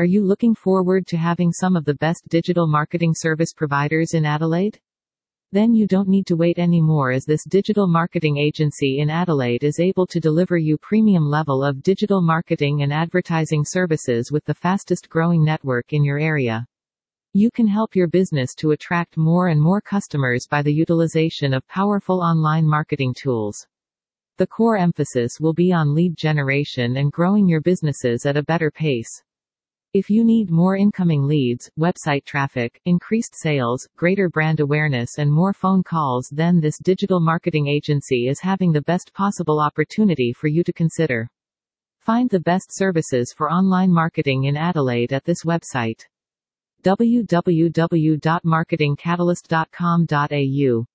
Are you looking forward to having some of the best digital marketing service providers in Adelaide? Then you don't need to wait anymore as this digital marketing agency in Adelaide is able to deliver you premium level of digital marketing and advertising services with the fastest growing network in your area. You can help your business to attract more and more customers by the utilization of powerful online marketing tools. The core emphasis will be on lead generation and growing your businesses at a better pace. If you need more incoming leads, website traffic, increased sales, greater brand awareness and more phone calls then this digital marketing agency is having the best possible opportunity for you to consider. Find the best services for online marketing in Adelaide at this website. www.marketingcatalyst.com.au